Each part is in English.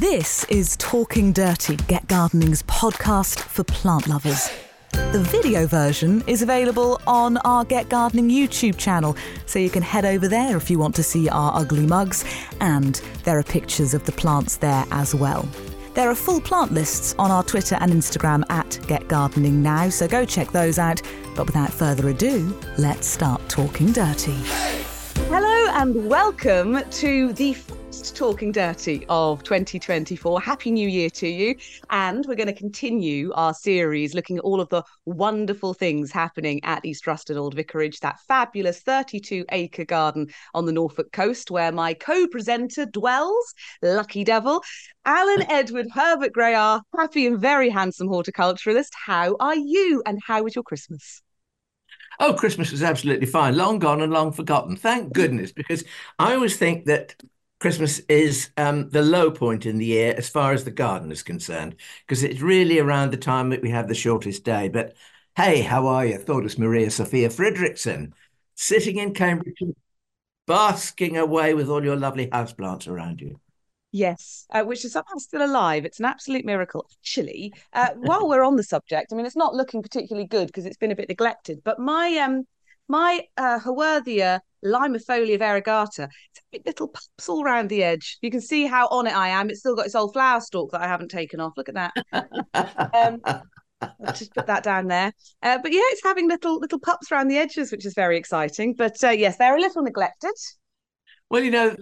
This is Talking Dirty, Get Gardening's podcast for plant lovers. The video version is available on our Get Gardening YouTube channel, so you can head over there if you want to see our ugly mugs, and there are pictures of the plants there as well. There are full plant lists on our Twitter and Instagram at Get Gardening Now, so go check those out. But without further ado, let's start talking dirty. Hello and welcome to the Talking Dirty of 2024. Happy New Year to you. And we're going to continue our series looking at all of the wonderful things happening at East Ruston Old Vicarage, that fabulous 32 acre garden on the Norfolk coast where my co presenter dwells, Lucky Devil. Alan Edward Herbert Gray, happy and very handsome horticulturalist. How are you and how was your Christmas? Oh, Christmas was absolutely fine, long gone and long forgotten. Thank goodness, because I always think that Christmas is um, the low point in the year as far as the garden is concerned, because it's really around the time that we have the shortest day. But hey, how are you? Thordis Maria Sophia Fredrickson sitting in Cambridge, basking away with all your lovely houseplants around you. Yes, uh, which is somehow still alive. It's an absolute miracle. Actually, uh, while we're on the subject, I mean, it's not looking particularly good because it's been a bit neglected. But my um, my uh, Haworthia limifolia variegata, it's little pups all around the edge. You can see how on it I am. It's still got its old flower stalk that I haven't taken off. Look at that. um, I'll just put that down there. Uh, but yeah, it's having little little pups around the edges, which is very exciting. But uh, yes, they're a little neglected. Well, you know,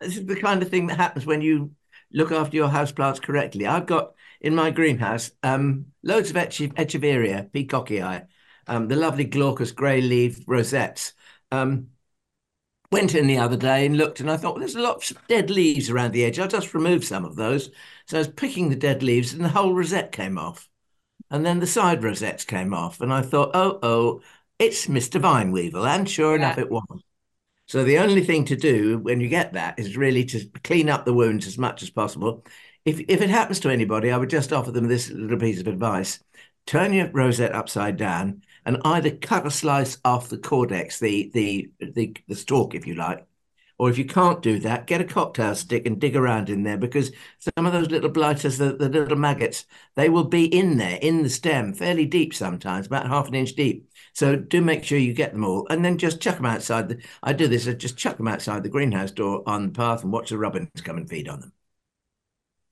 this is the kind of thing that happens when you look after your houseplants correctly. I've got in my greenhouse um, loads of Eche- Echeveria peacockii, um, the lovely glaucous grey leaf rosettes. Um, went in the other day and looked, and I thought, well, there's a lot of dead leaves around the edge. I'll just remove some of those. So I was picking the dead leaves, and the whole rosette came off. And then the side rosettes came off, and I thought, oh, oh, it's Mr. Vineweevil. And sure yeah. enough, it was. So the only thing to do when you get that is really to clean up the wounds as much as possible. If if it happens to anybody, I would just offer them this little piece of advice: turn your rosette upside down and either cut a slice off the caudex, the the the, the stalk, if you like, or if you can't do that, get a cocktail stick and dig around in there because some of those little blighters, the, the little maggots, they will be in there in the stem, fairly deep sometimes, about half an inch deep. So do make sure you get them all, and then just chuck them outside. The, I do this. I just chuck them outside the greenhouse door on the path and watch the robins come and feed on them.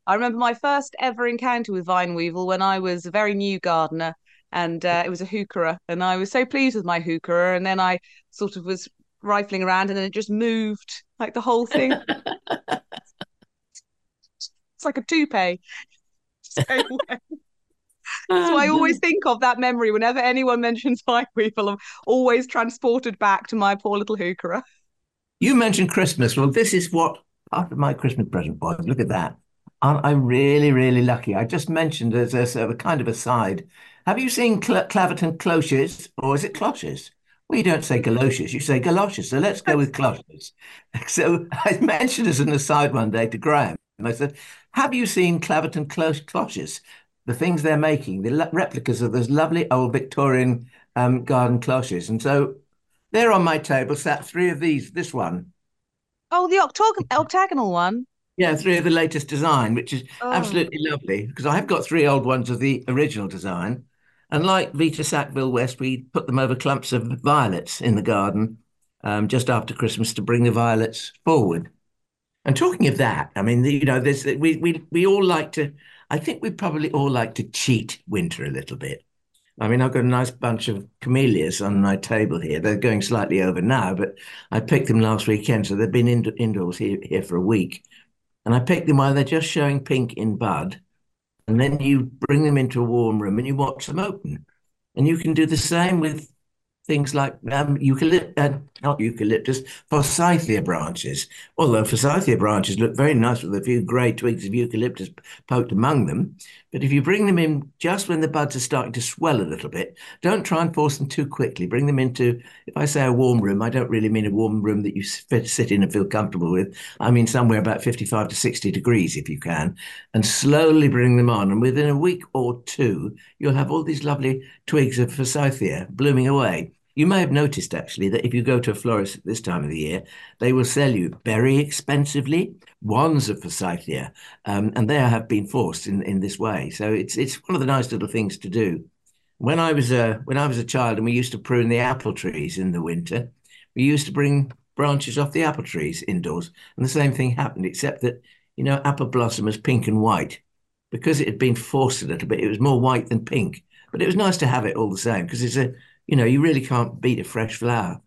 I remember my first ever encounter with vine weevil when I was a very new gardener, and uh, it was a heuchera, and I was so pleased with my heuchera. And then I sort of was rifling around, and then it just moved like the whole thing. it's like a toupee. so I always think of that memory whenever anyone mentions vine weevil. I'm always transported back to my poor little heuchera. You mentioned Christmas. Well, this is what part of my Christmas present was. Look at that. Aren't I really, really lucky? I just mentioned as a, sort of kind of aside. Have you seen Cl- Claverton cloches, or is it cloches? Well, you don't say galoshes, you say galoshes. So let's go with cloches. So I mentioned as an aside one day to Graham, and I said, Have you seen Claverton clo- cloches? the things they're making, the replicas of those lovely old Victorian um, garden cloches. And so there on my table sat three of these, this one. Oh, the octog- octagonal one. Yeah, three of the latest design, which is oh. absolutely lovely because I have got three old ones of the original design. And like Vita Sackville West, we put them over clumps of violets in the garden um, just after Christmas to bring the violets forward. And talking of that, I mean, you know, there's we we we all like to I think we probably all like to cheat winter a little bit. I mean, I've got a nice bunch of camellias on my table here. They're going slightly over now, but I picked them last weekend, so they've been in, indoors here, here for a week. And I picked them while they're just showing pink in bud. And then you bring them into a warm room and you watch them open. And you can do the same with things like um, eucalypt, uh, not eucalyptus, forsythia branches. Although forsythia branches look very nice with a few grey twigs of eucalyptus poked among them. But if you bring them in just when the buds are starting to swell a little bit, don't try and force them too quickly. Bring them into, if I say a warm room, I don't really mean a warm room that you sit in and feel comfortable with. I mean somewhere about 55 to 60 degrees if you can, and slowly bring them on. And within a week or two, you'll have all these lovely twigs of forsythia blooming away You may have noticed actually that if you go to a florist at this time of the year, they will sell you very expensively wands of forsythia, um, and they have been forced in, in this way. So it's it's one of the nice little things to do. When I was a when I was a child and we used to prune the apple trees in the winter, we used to bring branches off the apple trees indoors, and the same thing happened, except that you know apple blossom was pink and white because it had been forced a little bit. It was more white than pink, but it was nice to have it all the same because it's a you know you really can't beat a fresh flower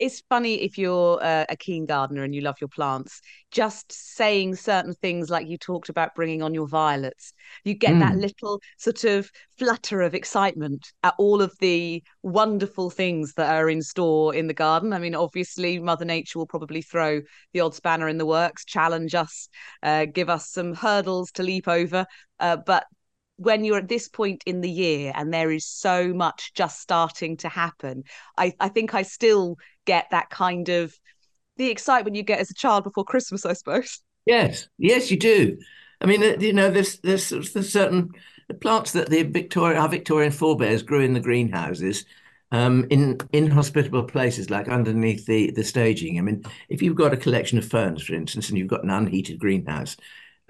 it's funny if you're uh, a keen gardener and you love your plants just saying certain things like you talked about bringing on your violets you get mm. that little sort of flutter of excitement at all of the wonderful things that are in store in the garden i mean obviously mother nature will probably throw the odd spanner in the works challenge us uh, give us some hurdles to leap over uh, but when you're at this point in the year and there is so much just starting to happen, I, I think I still get that kind of the excitement you get as a child before Christmas, I suppose. Yes, yes, you do. I mean, you know, there's there's, there's certain plants that the Victoria, our Victorian forebears grew in the greenhouses. Um, in inhospitable places like underneath the the staging. I mean, if you've got a collection of ferns, for instance, and you've got an unheated greenhouse,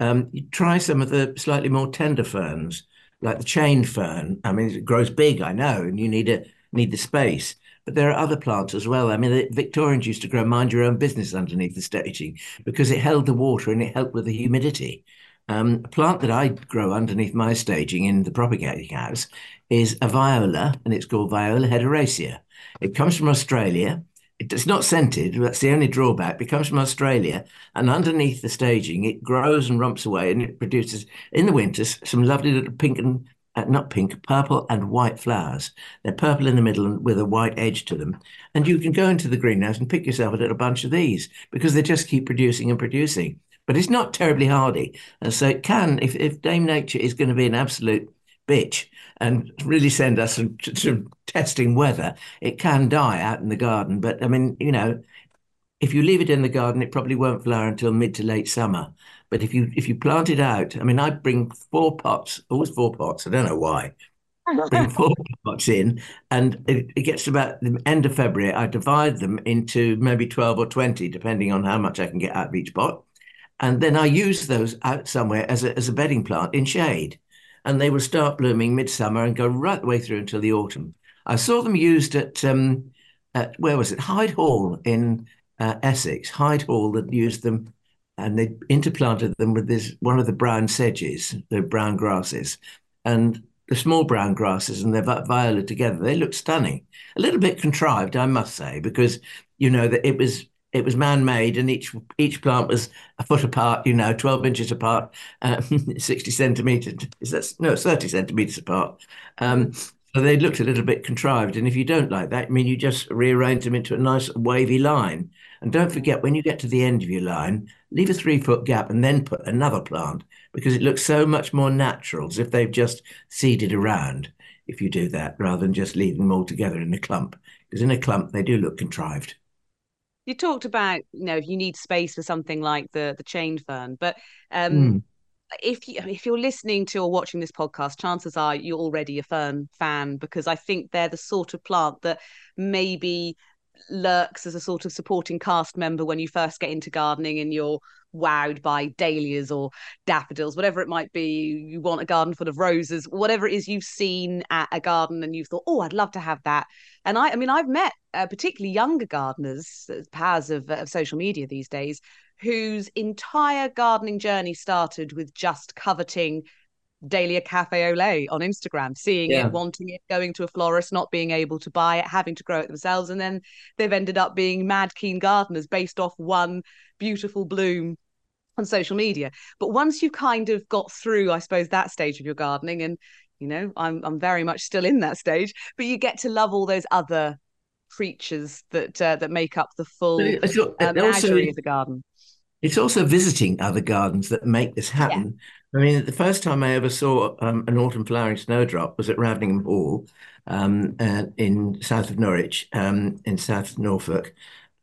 um, you try some of the slightly more tender ferns, like the chain fern. I mean, it grows big, I know, and you need a need the space. But there are other plants as well. I mean, the Victorians used to grow mind your own business underneath the staging because it held the water and it helped with the humidity. Um, a plant that I grow underneath my staging in the propagating house is a viola, and it's called Viola hederacea. It comes from Australia it's not scented. That's the only drawback. It comes from Australia, and underneath the staging, it grows and rumps away, and it produces in the winters some lovely little pink and uh, not pink, purple and white flowers. They're purple in the middle and with a white edge to them. And you can go into the greenhouse and pick yourself a little bunch of these because they just keep producing and producing. But it's not terribly hardy, and so it can. If if Dame Nature is going to be an absolute bitch and really send us some, some testing weather, it can die out in the garden. But I mean, you know, if you leave it in the garden, it probably won't flower until mid to late summer. But if you if you plant it out, I mean, I bring four pots, always four pots. I don't know why. bring four pots in, and it, it, gets to about the end of February. I divide them into maybe twelve or twenty, depending on how much I can get out of each pot, and then I use those out somewhere as a as a bedding plant in shade and they will start blooming midsummer and go right the way through until the autumn. I saw them used at, um, at where was it? Hyde Hall in uh, Essex. Hyde Hall that used them and they interplanted them with this one of the brown sedges, the brown grasses, and the small brown grasses and the violet together. They look stunning. A little bit contrived, I must say, because you know that it was it was man-made and each each plant was a foot apart you know 12 inches apart um, 60 centimeters is that no 30 centimeters apart. Um, so they looked a little bit contrived and if you don't like that i mean you just rearrange them into a nice wavy line. And don't forget when you get to the end of your line leave a three foot gap and then put another plant because it looks so much more natural as if they've just seeded around if you do that rather than just leaving them all together in a clump because in a clump they do look contrived you talked about you know if you need space for something like the the chain fern but um mm. if you if you're listening to or watching this podcast chances are you're already a fern fan because i think they're the sort of plant that maybe lurks as a sort of supporting cast member when you first get into gardening and you're wowed by dahlias or daffodils, whatever it might be. You want a garden full of roses, whatever it is you've seen at a garden and you've thought, oh, I'd love to have that. And I, I mean, I've met uh, particularly younger gardeners, uh, powers of, of social media these days, whose entire gardening journey started with just coveting Dahlia Cafe Au Lait on Instagram, seeing yeah. it, wanting it, going to a florist, not being able to buy it, having to grow it themselves. And then they've ended up being mad keen gardeners based off one beautiful bloom on social media. But once you've kind of got through, I suppose, that stage of your gardening, and you know, I'm I'm very much still in that stage, but you get to love all those other creatures that uh, that make up the full um, also, of the garden. It's also visiting other gardens that make this happen. Yeah. I mean, the first time I ever saw um, an autumn flowering snowdrop was at Raveningham Hall um, uh, in south of Norwich, um, in South Norfolk.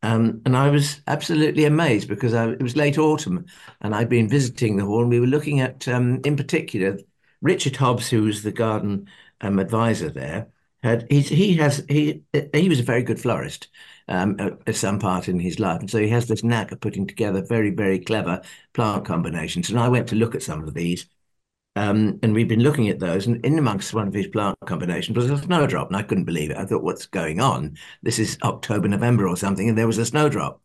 Um, and I was absolutely amazed because I, it was late autumn and I'd been visiting the hall and we were looking at, um, in particular, Richard Hobbs, who was the garden um, advisor there, had he's, he has he he was a very good florist um, at, some part in his life, and so he has this knack of putting together very very clever plant combinations. And I went to look at some of these, um, and we've been looking at those, and in amongst one of his plant combinations was a snowdrop, and I couldn't believe it. I thought, what's going on? This is October November or something, and there was a snowdrop.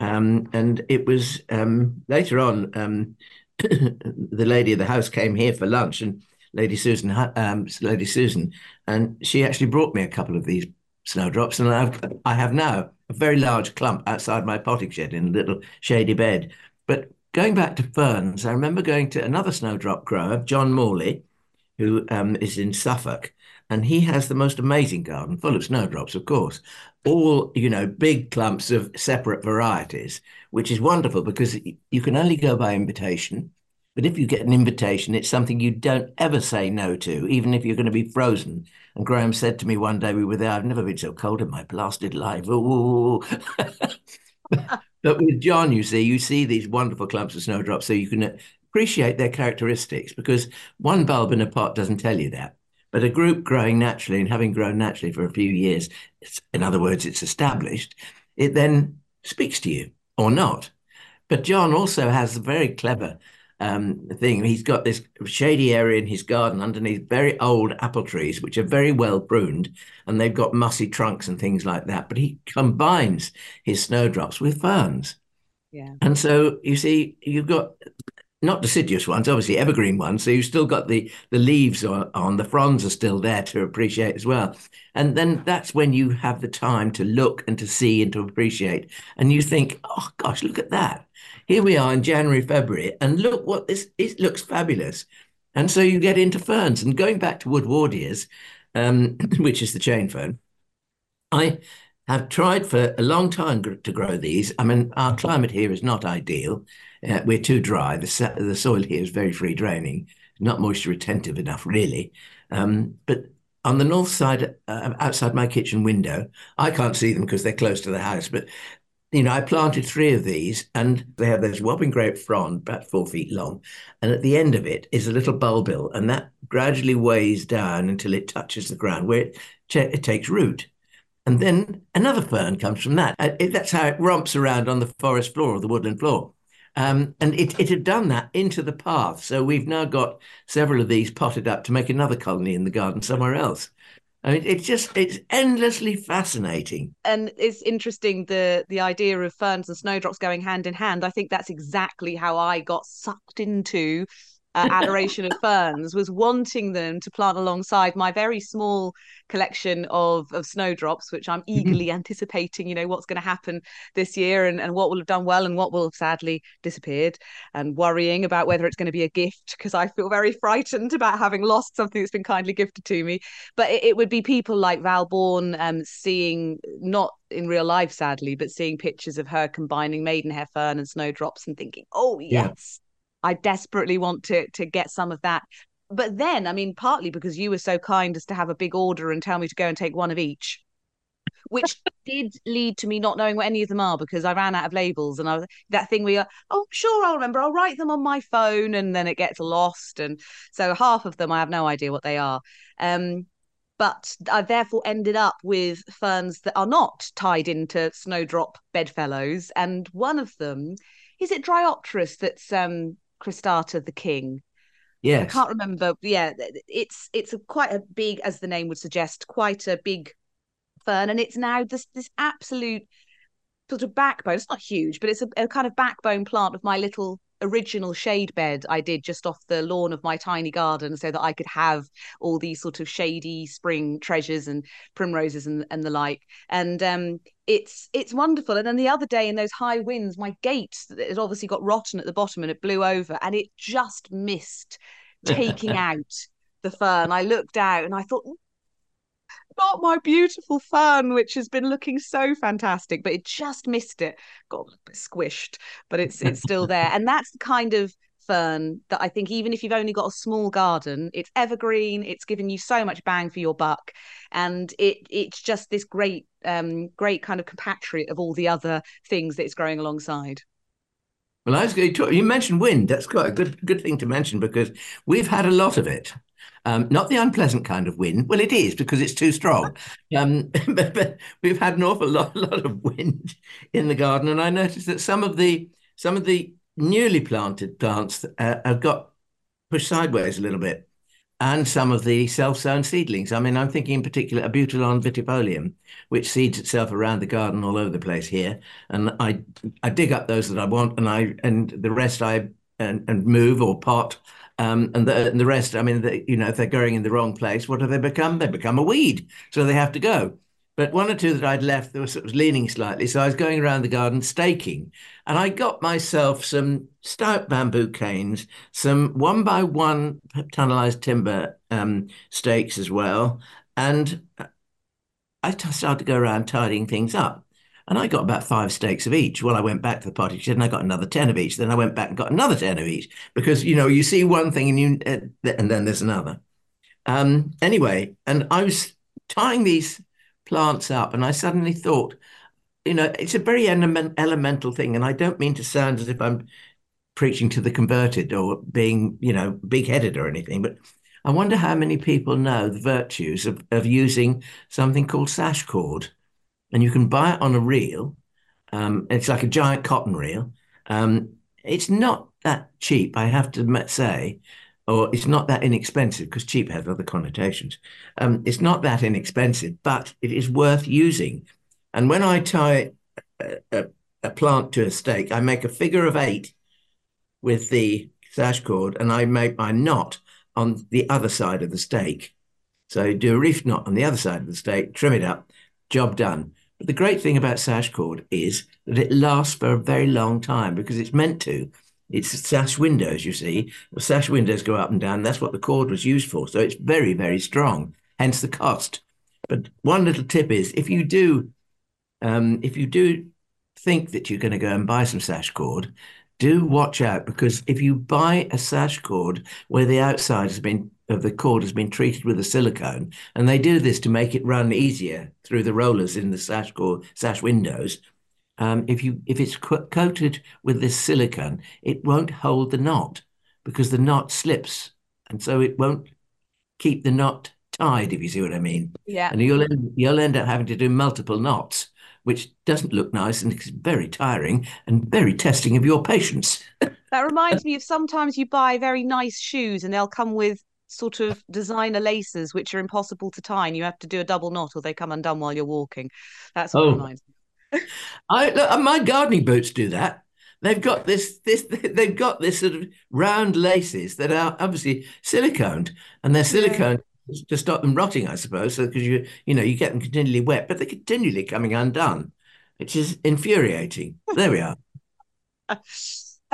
Um, and it was um, later on, um, the lady of the house came here for lunch, and Lady Susan, um, Lady Susan, and she actually brought me a couple of these snowdrops, and I've, I have now a very large clump outside my potting shed in a little shady bed. But going back to ferns, I remember going to another snowdrop grower, John Morley, who um, is in Suffolk, and he has the most amazing garden, full of snowdrops, of course, all you know, big clumps of separate varieties, which is wonderful because you can only go by invitation. But if you get an invitation, it's something you don't ever say no to, even if you're going to be frozen. And Graham said to me one day we were there, I've never been so cold in my blasted life. But with John, you see, you see these wonderful clumps of snowdrops, so you can uh, appreciate their characteristics because one bulb in a pot doesn't tell you that. But a group growing naturally and having grown naturally for a few years, in other words, it's established, it then speaks to you or not. But John also has a very clever um, thing. He's got this shady area in his garden underneath very old apple trees, which are very well pruned, and they've got mossy trunks and things like that. But he combines his snowdrops with ferns. Yeah. And so you see, you've got not deciduous ones, obviously evergreen ones. So you've still got the the leaves on, on, the fronds are still there to appreciate as well. And then that's when you have the time to look and to see and to appreciate. And you think, oh gosh, look at that here we are in January, February, and look what this it looks fabulous. And so you get into ferns. And going back to woodwardias, um, which is the chain fern, I have tried for a long time to grow these. I mean, our climate here is not ideal. Uh, we're too dry. The, the soil here is very free draining, not moisture retentive enough, really. Um, but on the north side, uh, outside my kitchen window, I can't see them because they're close to the house, but you know, I planted three of these and they have this whopping great frond, about four feet long. And at the end of it is a little bulbil, and that gradually weighs down until it touches the ground where it, it takes root. And then another fern comes from that. Uh, it, that's how it romps around on the forest floor or the woodland floor. Um, and it, it had done that into the path. So we've now got several of these potted up to make another colony in the garden somewhere else. I mean, it's just it's endlessly fascinating. And it's interesting the the idea of ferns and snowdrops going hand in hand. I think that's exactly how I got sucked into uh, adoration of ferns was wanting them to plant alongside my very small collection of of snowdrops which i'm mm-hmm. eagerly mm-hmm. anticipating you know what's going to happen this year and, and what will have done well and what will have sadly disappeared and worrying about whether it's going to be a gift because i feel very frightened about having lost something that's been kindly gifted to me but it, it would be people like val bourne um, seeing not in real life sadly but seeing pictures of her combining maidenhair fern and snowdrops and thinking oh yes I desperately want to to get some of that. But then, I mean, partly because you were so kind as to have a big order and tell me to go and take one of each, which did lead to me not knowing what any of them are because I ran out of labels and I was that thing we where oh sure I'll remember I'll write them on my phone and then it gets lost and so half of them I have no idea what they are. Um, but I therefore ended up with ferns that are not tied into snowdrop bedfellows, and one of them is it Dryopteris that's um Cristata the king. Yes. I can't remember. Yeah, it's it's a quite a big, as the name would suggest, quite a big fern, and it's now this this absolute sort of backbone. It's not huge, but it's a, a kind of backbone plant of my little original shade bed I did just off the lawn of my tiny garden so that I could have all these sort of shady spring treasures and primroses and, and the like. And um, it's it's wonderful. And then the other day in those high winds, my gate it obviously got rotten at the bottom and it blew over and it just missed taking out the fern. I looked out and I thought, not my beautiful fern, which has been looking so fantastic, but it just missed it. Got a bit squished, but it's it's still there. And that's the kind of fern that I think even if you've only got a small garden, it's evergreen, it's giving you so much bang for your buck. And it it's just this great um great kind of compatriot of all the other things that it's growing alongside. Well, I was going to talk, you mentioned wind. That's quite a good good thing to mention because we've had a lot of it. Um, not the unpleasant kind of wind. Well, it is because it's too strong. Um, but, but, we've had an awful lot, lot of wind in the garden, and I noticed that some of the some of the newly planted plants uh, have got pushed sideways a little bit, and some of the self-sown seedlings. I mean, I'm thinking in particular Abutilon vitifolium, which seeds itself around the garden all over the place here, and I I dig up those that I want, and I and the rest I and, and move or pot um, and, the, and the rest, I mean, the, you know, if they're going in the wrong place, what do they become? They become a weed. So they have to go. But one or two that I'd left, they were sort leaning slightly. So I was going around the garden staking. And I got myself some stout bamboo canes, some one by one tanalised timber um, stakes as well. And I started to go around tidying things up. And I got about five stakes of each. Well, I went back to the party and I got another 10 of each. Then I went back and got another 10 of each because, you know, you see one thing and you, uh, and then there's another. Um, anyway, and I was tying these plants up and I suddenly thought, you know, it's a very element, elemental thing. And I don't mean to sound as if I'm preaching to the converted or being, you know, big headed or anything, but I wonder how many people know the virtues of, of using something called sash cord and you can buy it on a reel. Um, it's like a giant cotton reel. Um, it's not that cheap, I have to say, or it's not that inexpensive because cheap has other connotations. Um, it's not that inexpensive, but it is worth using. And when I tie a, a, a plant to a stake, I make a figure of eight with the sash cord, and I make my knot on the other side of the stake. So do a reef knot on the other side of the stake, trim it up, job done. But the great thing about sash cord is that it lasts for a very long time because it's meant to. It's sash windows, you see. The sash windows go up and down. That's what the cord was used for. So it's very, very strong, hence the cost. But one little tip is if you do, um, if you do think that you're going to go and buy some sash cord, do watch out because if you buy a sash cord where the outside has been of the cord has been treated with a silicone, and they do this to make it run easier through the rollers in the sash cord sash windows. Um, if you if it's co- coated with this silicone, it won't hold the knot because the knot slips, and so it won't keep the knot tied. If you see what I mean. Yeah. And you'll end, you'll end up having to do multiple knots, which doesn't look nice and it's very tiring and very testing of your patience. that reminds me of sometimes you buy very nice shoes and they'll come with sort of designer laces which are impossible to tie and you have to do a double knot or they come undone while you're walking. That's what oh. reminds me. I look, uh, my gardening boots do that. They've got this this they've got this sort of round laces that are obviously siliconed and they're silicone yeah. to stop them rotting, I suppose. So because you you know you get them continually wet, but they're continually coming undone, which is infuriating. There we are.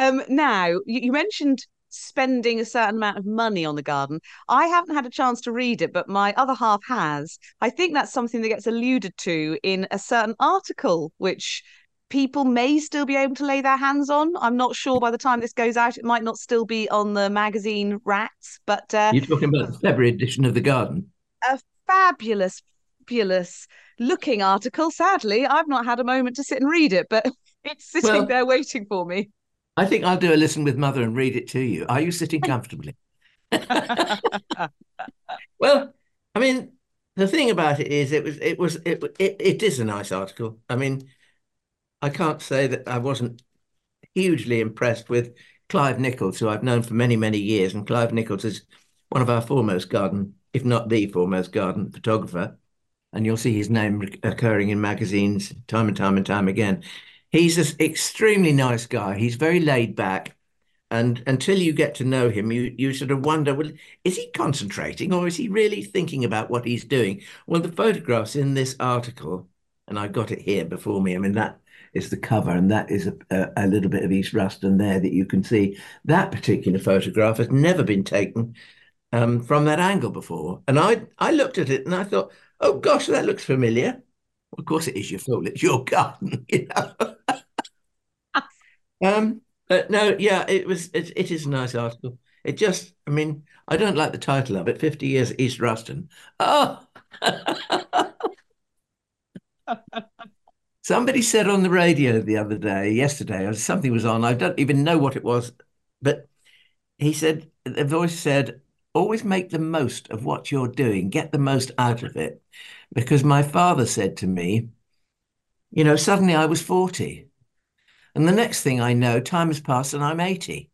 Um, now you, you mentioned spending a certain amount of money on the garden. I haven't had a chance to read it, but my other half has. I think that's something that gets alluded to in a certain article, which people may still be able to lay their hands on. I'm not sure by the time this goes out, it might not still be on the magazine racks. But uh, you're talking about the February edition of the Garden. A fabulous, fabulous looking article. Sadly, I've not had a moment to sit and read it, but it's sitting well, there waiting for me. I think I'll do a listen with mother and read it to you. Are you sitting comfortably? well, I mean, the thing about it is, it was, it was, it, it, it is a nice article. I mean, I can't say that I wasn't hugely impressed with Clive Nichols, who I've known for many, many years. And Clive Nichols is one of our foremost garden, if not the foremost garden photographer. And you'll see his name occurring in magazines time and time and time again. He's an extremely nice guy. He's very laid back. And until you get to know him, you, you sort of wonder, well, is he concentrating or is he really thinking about what he's doing? Well, the photographs in this article, and I've got it here before me. I mean, that is the cover, and that is a, a, a little bit of East Ruston there that you can see. That particular photograph has never been taken um, from that angle before. And I, I looked at it and I thought, oh gosh, that looks familiar. Of course, it is your fault. It's your garden, you know. um, but no, yeah, it was. It, it is a nice article. It just, I mean, I don't like the title of it. Fifty years East Ruston. Oh. Somebody said on the radio the other day, yesterday, or something was on. I don't even know what it was, but he said the voice said, always make the most of what you're doing, get the most out of it. Because my father said to me, you know, suddenly I was 40. And the next thing I know, time has passed and I'm 80.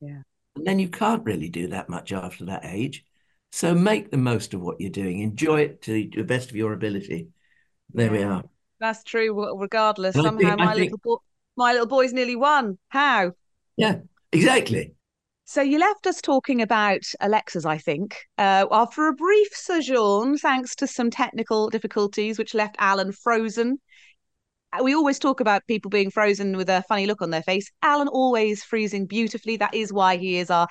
Yeah. And then you can't really do that much after that age. So make the most of what you're doing. Enjoy it to the best of your ability. There yeah. we are. That's true. Regardless, somehow think, my think... little boy, my little boy's nearly one. How? Yeah, exactly. So you left us talking about Alexas, I think, uh, after a brief sojourn, thanks to some technical difficulties, which left Alan frozen we always talk about people being frozen with a funny look on their face. Alan always freezing beautifully. That is why he is our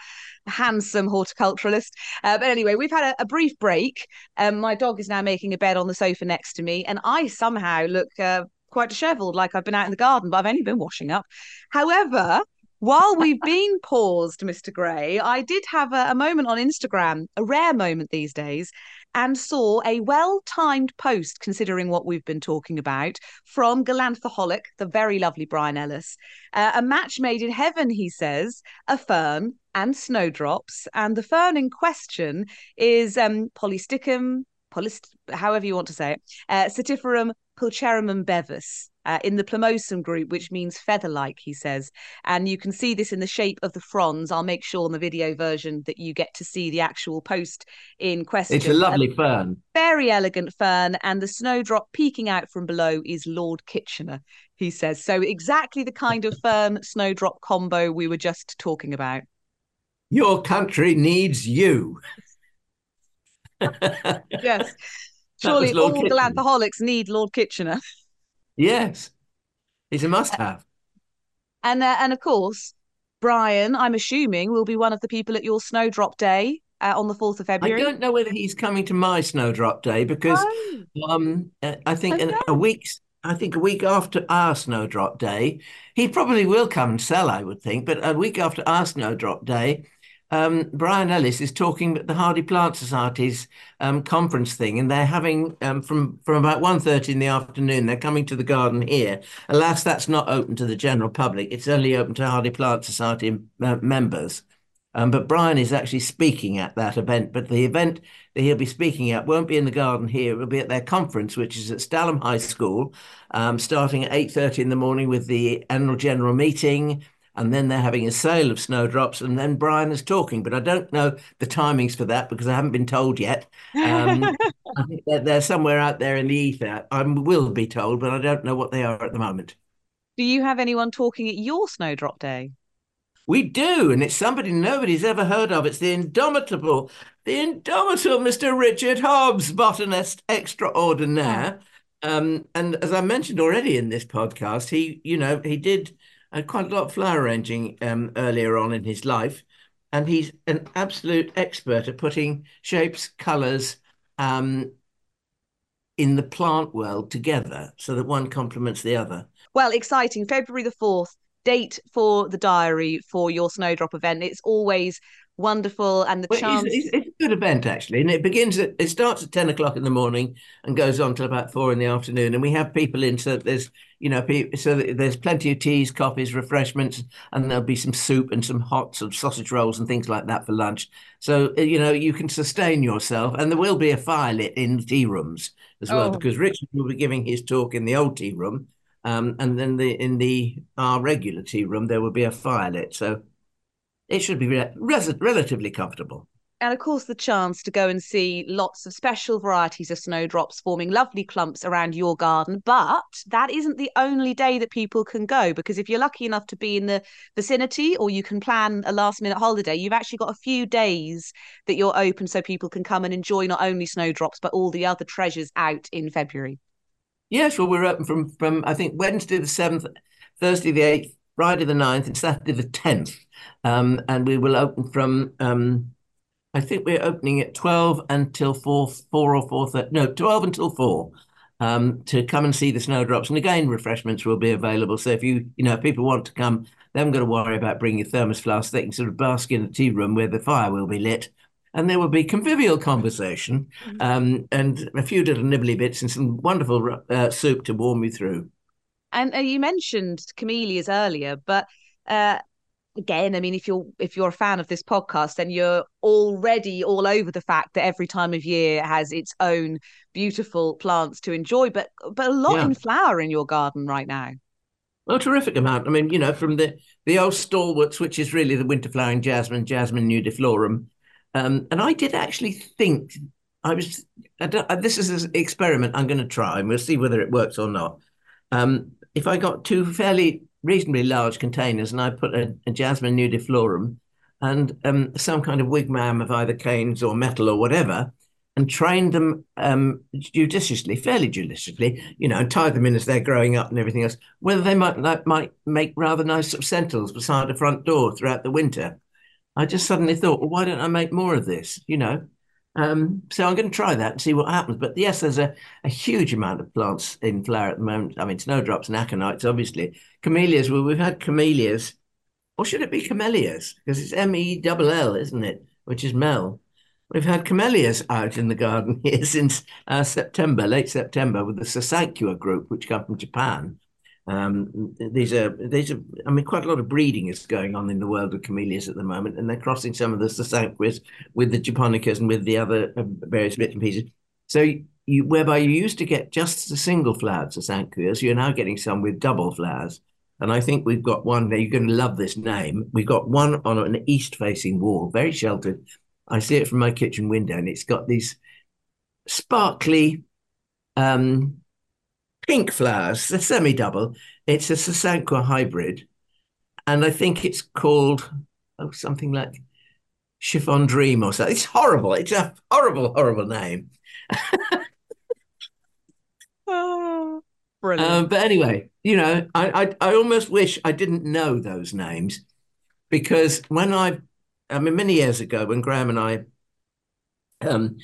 handsome horticulturalist. Uh, but anyway, we've had a, a brief break. Um, my dog is now making a bed on the sofa next to me, and I somehow look uh, quite dishevelled, like I've been out in the garden, but I've only been washing up. However, while we've been paused, Mr. Gray, I did have a, a, moment on Instagram, a rare moment these days, and saw a well timed post, considering what we've been talking about, from Galanthaholic, the very lovely Brian Ellis. Uh, a match made in heaven, he says, a fern and snowdrops. And the fern in question is um, Polystichum, polyst- however you want to say it, uh, setiferum pulcherrimum bevis uh, in the plumosum group, which means feather like, he says. And you can see this in the shape of the fronds. I'll make sure in the video version that you get to see the actual post in question. It's a lovely fern. Very elegant fern. And the snowdrop peeking out from below is Lord Kitchener, he says. So, exactly the kind of fern snowdrop combo we were just talking about. Your country needs you. yes. Surely all Kitchener. Galanthaholics need Lord Kitchener. Yes, he's a must-have. And uh, and of course, Brian, I'm assuming will be one of the people at your snowdrop day uh, on the fourth of February. I don't know whether he's coming to my snowdrop day because oh. um, uh, I think okay. a week's I think a week after our snowdrop day, he probably will come and sell. I would think, but a week after our snowdrop day, um, Brian Ellis is talking at the Hardy Plant Society's um, conference thing, and they're having um, from from about 1.30 in the afternoon. They're coming to the garden here. Alas, that's not open to the general public. It's only open to Hardy Plant Society uh, members. Um, but Brian is actually speaking at that event. But the event that he'll be speaking at won't be in the garden here. It will be at their conference, which is at Stalham High School, um, starting at 8.30 in the morning with the annual general meeting and then they're having a sale of snowdrops, and then Brian is talking. But I don't know the timings for that because I haven't been told yet. Um, I think they're, they're, somewhere out there in the ether. I will be told, but I don't know what they are at the moment. Do you have anyone talking at your snowdrop day? We do, and it's somebody nobody's ever heard of. It's the indomitable, the indomitable Mr. Richard Hobbs, botanist extraordinaire. Oh. Um, and as I mentioned already in this podcast, he, you know, he did and quite a lot of flower arranging um, earlier on in his life. And he's an absolute expert at putting shapes, colours um, in the plant world together so that one complements the other. Well, exciting. February the 4th, date for the diary for your snowdrop event. It's always wonderful and the well, chance it's, it's, a good event actually and it begins at it starts at 10 o'clock in the morning and goes on till about four in the afternoon and we have people in so there's you know so there's plenty of teas coffees refreshments and there'll be some soup and some hot some sausage rolls and things like that for lunch. So uh, you know you can sustain yourself and there will be a fire lit in the tea rooms as well oh. because richard will be giving his talk in the old tea room um, and then the in the our regular tea room there will be a fire lit so it should be re- res- relatively comfortable. And of course, the chance to go and see lots of special varieties of snowdrops forming lovely clumps around your garden. But that isn't the only day that people can go, because if you're lucky enough to be in the vicinity or you can plan a last minute holiday, you've actually got a few days that you're open so people can come and enjoy not only snowdrops, but all the other treasures out in February. Yes, well, we're open from, from I think, Wednesday the 7th, Thursday the 8th, Friday the 9th, and Saturday the 10th. Um, and we will open from, um, I think we're opening at 12 until 4, 4 or 4, no, 12 until 4 um, to come and see the snowdrops. And again, refreshments will be available. So if you, you know, if people want to come, they haven't got to worry about bringing a thermos flask. They can sort of bask in the tea room where the fire will be lit. And there will be convivial conversation mm-hmm. um, and a few little nibbly bits and some wonderful uh, soup to warm you through. And uh, you mentioned camellias earlier, but uh, again i mean if you're if you're a fan of this podcast then you're already all over the fact that every time of year has its own beautiful plants to enjoy but but a lot yeah. in flower in your garden right now well, terrific amount. I mean, you know, from the the old stalwarts, which is really the winter flowering jasmine, jasmine nudiflorum, um, and I did actually think I was. I this is an experiment I'm going to try, and we'll see whether it works or not. Um, if I got two fairly reasonably large containers, and I put a, a jasmine nudiflorum and um, some kind of wigwam of either canes or metal or whatever, and trained them um, judiciously, fairly judiciously, you know, and tied them in as they're growing up and everything else, whether they might like, might make rather nice sort of sentinels beside the front door throughout the winter. I just suddenly thought, well, why don't I make more of this? You know, um, so I'm going to try that and see what happens. But yes, there's a, a huge amount of plants in flower at the moment. I mean, snowdrops and aconites, obviously. Camellias, well, we've had camellias, or should it be camellias? Because it's M E L L, isn't it? Which is Mel. We've had camellias out in the garden here since uh, September, late September, with the Sasanqua group, which come from Japan. Um, these are these are I mean quite a lot of breeding is going on in the world of camellias at the moment, and they're crossing some of the Sasanquas with the Japonicas and with the other uh, various bits and pieces. So you, whereby you used to get just the single flowered Sasanquias, you're now getting some with double flowers. And I think we've got one there. You're going to love this name. We've got one on an east facing wall, very sheltered. I see it from my kitchen window, and it's got these sparkly um, pink flowers, the semi double. It's a Sasanqua hybrid. And I think it's called oh, something like Chiffon Dream or something. It's horrible. It's a horrible, horrible name. oh, brilliant. Um, but anyway, you know, I, I, I almost wish I didn't know those names because when I, I mean, many years ago, when Graham and I um,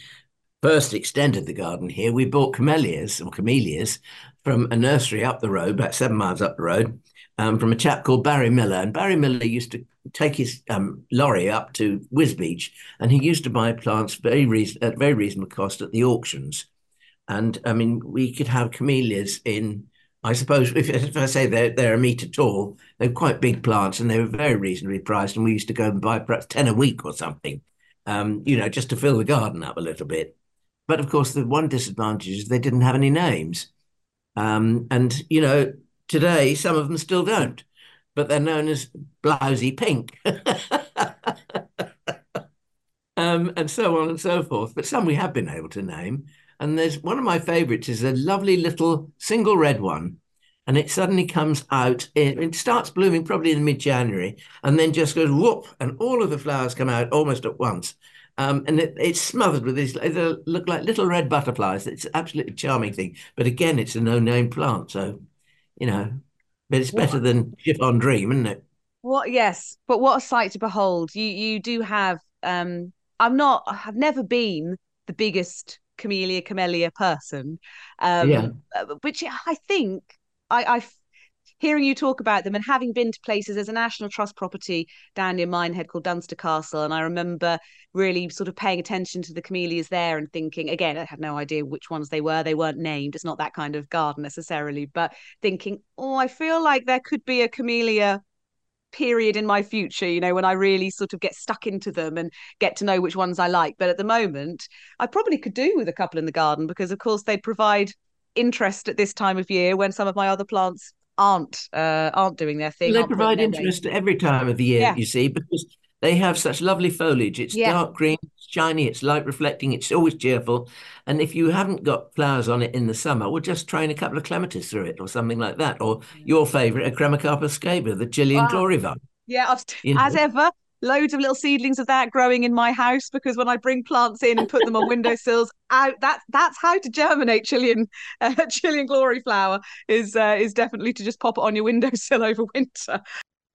first extended the garden here, we bought camellias or camellias from a nursery up the road, about seven miles up the road, um, from a chap called Barry Miller. And Barry Miller used to take his um, lorry up to Wisbech, and he used to buy plants very reason- at very reasonable cost at the auctions. And I mean, we could have camellias in. I suppose if, if I say they're, they're a meter tall, they're quite big plants and they were very reasonably priced. And we used to go and buy perhaps 10 a week or something, um, you know, just to fill the garden up a little bit. But of course, the one disadvantage is they didn't have any names. Um, and, you know, today some of them still don't, but they're known as blousy pink. um, and so on and so forth. But some we have been able to name. And there's one of my favorites is a lovely little single red one. And it suddenly comes out, it, it starts blooming probably in mid January and then just goes whoop, and all of the flowers come out almost at once. Um, and it, it's smothered with these, they look like little red butterflies. It's an absolutely charming thing. But again, it's a no name plant. So, you know, but it's better what? than Chiffon Dream, isn't it? What, yes. But what a sight to behold. You, you do have, um, I'm not, I've never been the biggest Camellia Camellia person. Um, yeah. Uh, which I think I, I hearing you talk about them and having been to places there's a national trust property down near minehead called dunster castle and i remember really sort of paying attention to the camellias there and thinking again i had no idea which ones they were they weren't named it's not that kind of garden necessarily but thinking oh i feel like there could be a camellia period in my future, you know, when I really sort of get stuck into them and get to know which ones I like. But at the moment, I probably could do with a couple in the garden because, of course, they provide interest at this time of year when some of my other plants aren't uh, aren't doing their thing. Well, they provide interest every time of the year, yeah. you see, because they have such lovely foliage. It's yeah. dark green, it's shiny, it's light reflecting, it's always cheerful. And if you haven't got flowers on it in the summer, well, just train a couple of clematis through it or something like that. Or your favourite, Eccremocarpus scaber, the Chilean wow. glory vine. Yeah, I've, you know? as ever, loads of little seedlings of that growing in my house because when I bring plants in and put them on windowsills, out that that's how to germinate Chilean uh, Chilean glory flower is uh, is definitely to just pop it on your windowsill over winter.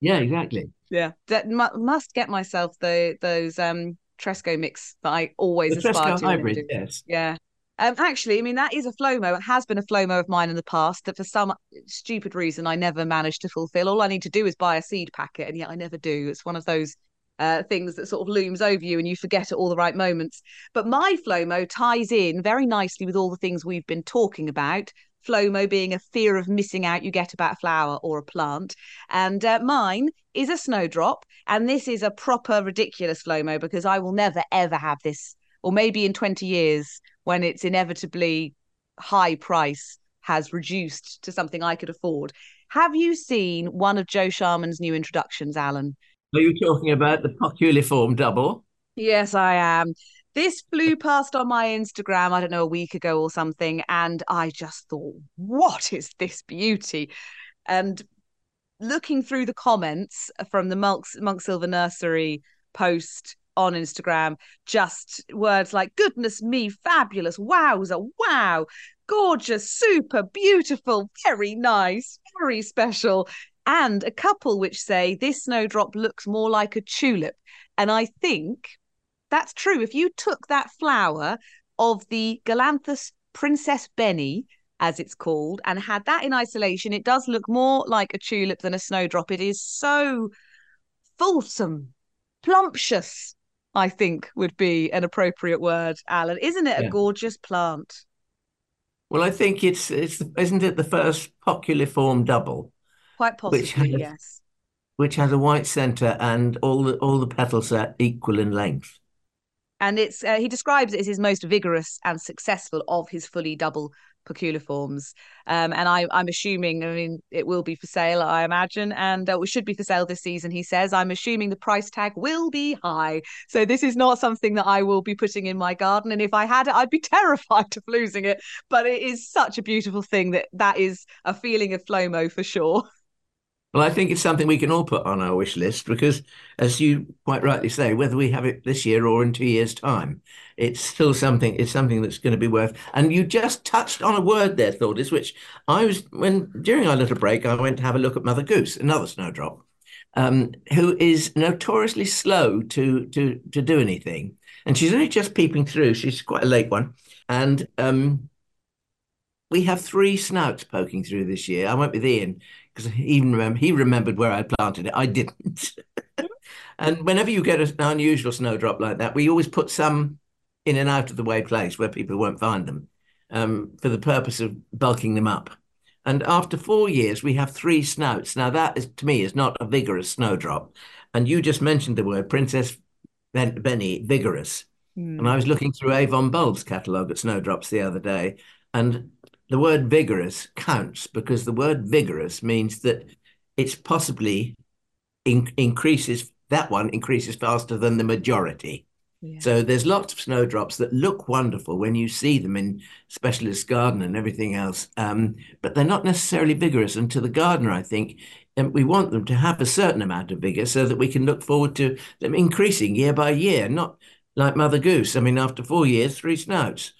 Yeah, exactly. Yeah, that must get myself the those um Tresco mix that I always the aspire Tresco to. hybrid, yes. Yeah. Um, actually, I mean that is a FLOMO. It has been a FLOMO of mine in the past that for some stupid reason I never managed to fulfill. All I need to do is buy a seed packet, and yet I never do. It's one of those uh, things that sort of looms over you and you forget at all the right moments. But my FLOMO ties in very nicely with all the things we've been talking about. FLOMO being a fear of missing out you get about a flower or a plant. And uh, mine is a snowdrop. And this is a proper ridiculous FLOMO because I will never, ever have this, or maybe in 20 years when it's inevitably high price has reduced to something I could afford. Have you seen one of Joe Sharman's new introductions, Alan? Are you talking about the poculiform double? Yes, I am. This flew past on my Instagram, I don't know, a week ago or something. And I just thought, what is this beauty? And looking through the comments from the Monk, Monksilver Nursery post on Instagram, just words like goodness me, fabulous, wowza, wow, gorgeous, super, beautiful, very nice, very special. And a couple which say this snowdrop looks more like a tulip. And I think that's true. If you took that flower of the Galanthus Princess Bennie, as it's called, and had that in isolation, it does look more like a tulip than a snowdrop. It is so fulsome, plumptious, I think would be an appropriate word, Alan. Isn't it a gorgeous plant? Well, I think it's it's isn't it the first poculiform double? Quite possibly, which has, yes. Which has a white centre and all the all the petals are equal in length and it's uh, he describes it as his most vigorous and successful of his fully double poculiforms. Um, and I, am assuming, I mean, it will be for sale, I imagine, and uh, it should be for sale this season. He says, I'm assuming the price tag will be high. So this is not something that I will be putting in my garden. And if I had it, I'd be terrified of losing it. But it is such a beautiful thing that that is a feeling of FLOMO for sure. Well, I think it's something we can all put on our wish list because, as you quite rightly say, whether we have it this year or in two years' time, it's still something. It's something that's going to be worth. And you just touched on a word there, Thordis, which I was when during our little break, I went to have a look at Mother Goose, another snowdrop, um, who is notoriously slow to to to do anything, and she's only just peeping through. She's quite a late one, and um, we have three snouts poking through this year. I went with Ian because he even remember he remembered where I planted it. I didn't. and whenever you get an unusual snowdrop like that, we always put some in an out of the way place where people won't find them, um, for the purpose of bulking them up. And after four years, we have three snouts. Now that is to me is not a vigorous snowdrop. And you just mentioned the word Princess ben- Bennie vigorous. Mm. And I was looking through Avon Bulb's catalogue at snowdrops the other day, and the word vigorous counts because the word vigorous means that it's possibly in, increases that one increases faster than the majority. Yeah. So there's lots of snowdrops that look wonderful when you see them in specialist garden and everything else, um, but they're not necessarily vigorous. And to the gardener, I think um, we want them to have a certain amount of vigor so that we can look forward to them increasing year by year, not like Mother Goose. I mean, after four years, three snouts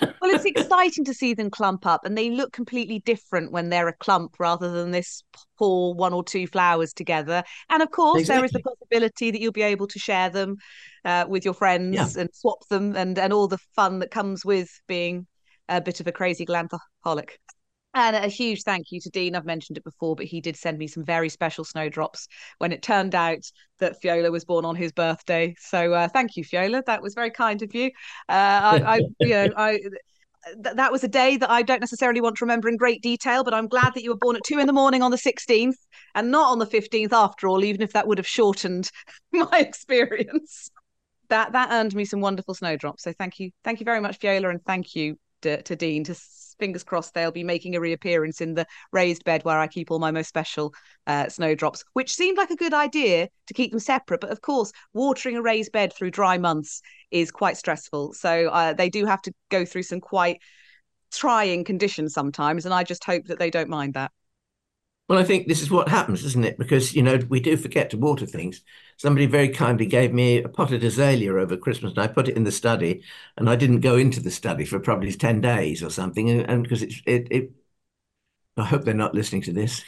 well, it's exciting to see them clump up, and they look completely different when they're a clump rather than this poor one or two flowers together. And of course, exactly. there is the possibility that you'll be able to share them uh, with your friends yeah. and swap them, and and all the fun that comes with being a bit of a crazy galanthaholic. And a huge thank you to Dean. I've mentioned it before, but he did send me some very special snowdrops when it turned out that Fiola was born on his birthday. So uh, thank you, Fiola. That was very kind of you. Uh, I, I, you know, I. Th- that was a day that I don't necessarily want to remember in great detail, but I'm glad that you were born at two in the morning on the 16th and not on the 15th after all, even if that would have shortened my experience. That that earned me some wonderful snowdrops. So thank you, thank you very much, Fiola, and thank you to, to Dean to fingers crossed they'll be making a reappearance in the raised bed where I keep all my most special uh, snowdrops, which seemed like a good idea to keep them separate. But of course, watering a raised bed through dry months is quite stressful. So uh, they do have to go through some quite trying conditions sometimes. And I just hope that they don't mind that. Well, I think this is what happens, isn't it? Because, you know, we do forget to water things. Somebody very kindly gave me a potted azalea over Christmas and I put it in the study and I didn't go into the study for probably 10 days or something. And, because it's, it, it, I hope they're not listening to this.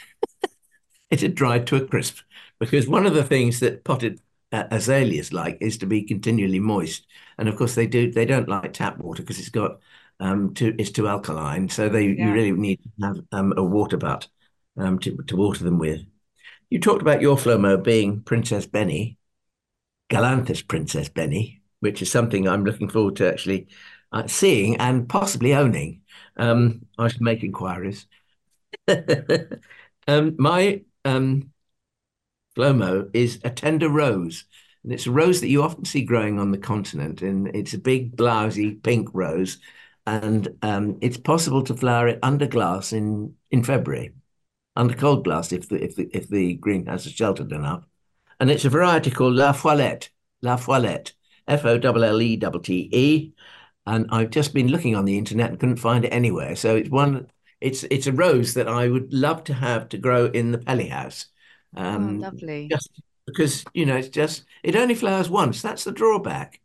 it had dried to a crisp because one of the things that potted uh, azaleas like is to be continually moist. And of course they do, they don't like tap water because it's got, um, too, it's too alkaline. So they, yeah. you really need to have um, a water butt um, to, to water them with. You talked about your FOMO being Princess Bennie, Galanthus Princess Bennie, which is something I'm looking forward to actually uh, seeing and possibly owning. Um, I should make inquiries. um, my um, Flomo is a tender rose. And it's a rose that you often see growing on the continent. And it's a big, blousy pink rose. And um, it's possible to flower it under glass in, in February, under cold glass if the, if the, if the greenhouse is sheltered enough. And it's a variety called La Follette, La Follette, F O L L E T T E. And I've just been looking on the internet and couldn't find it anywhere. So it's one, it's it's a rose that I would love to have to grow in the Pelly house. Um, oh, lovely. Just because you know it's just it only flowers once. That's the drawback.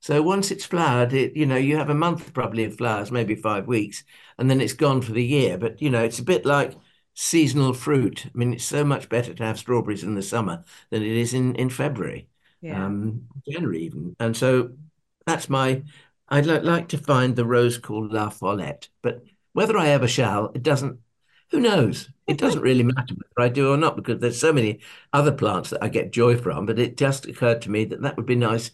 So once it's flowered, it you know you have a month probably of flowers, maybe five weeks, and then it's gone for the year. But you know it's a bit like seasonal fruit. I mean, it's so much better to have strawberries in the summer than it is in in February, yeah. um, January even. And so that's my. I'd like to find the rose called La Follette, but whether I ever shall, it doesn't. Who knows? It doesn't really matter whether I do or not because there's so many other plants that I get joy from. But it just occurred to me that that would be nice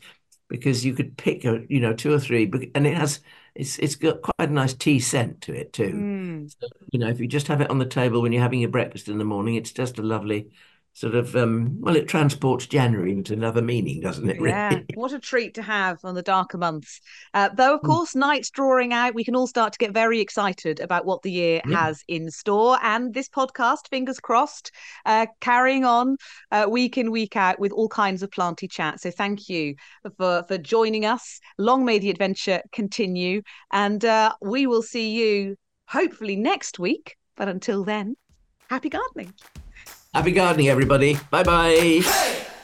because you could pick a, you know, two or three, and it has it's it's got quite a nice tea scent to it too. Mm. So, you know, if you just have it on the table when you're having your breakfast in the morning, it's just a lovely sort of um, well it transports january into another meaning doesn't it really? yeah what a treat to have on the darker months uh, though of hmm. course mm. night's drawing out we can all start to get very excited about what the year yeah. has in store and this podcast fingers crossed uh, carrying on uh, week in week out with all kinds of planty chat so thank you for for joining us long may the adventure continue and uh, we will see you hopefully next week but until then happy gardening Happy gardening, everybody. Bye bye.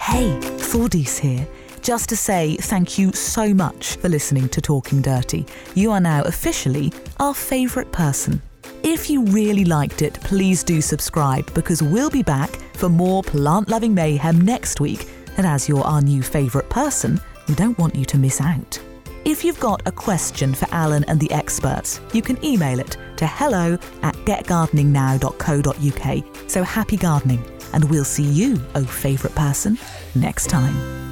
Hey, Thordis here. Just to say thank you so much for listening to Talking Dirty. You are now officially our favourite person. If you really liked it, please do subscribe because we'll be back for more plant loving mayhem next week. And as you're our new favourite person, we don't want you to miss out. If you've got a question for Alan and the experts, you can email it to hello at getgardeningnow.co.uk. So happy gardening, and we'll see you, oh favourite person, next time.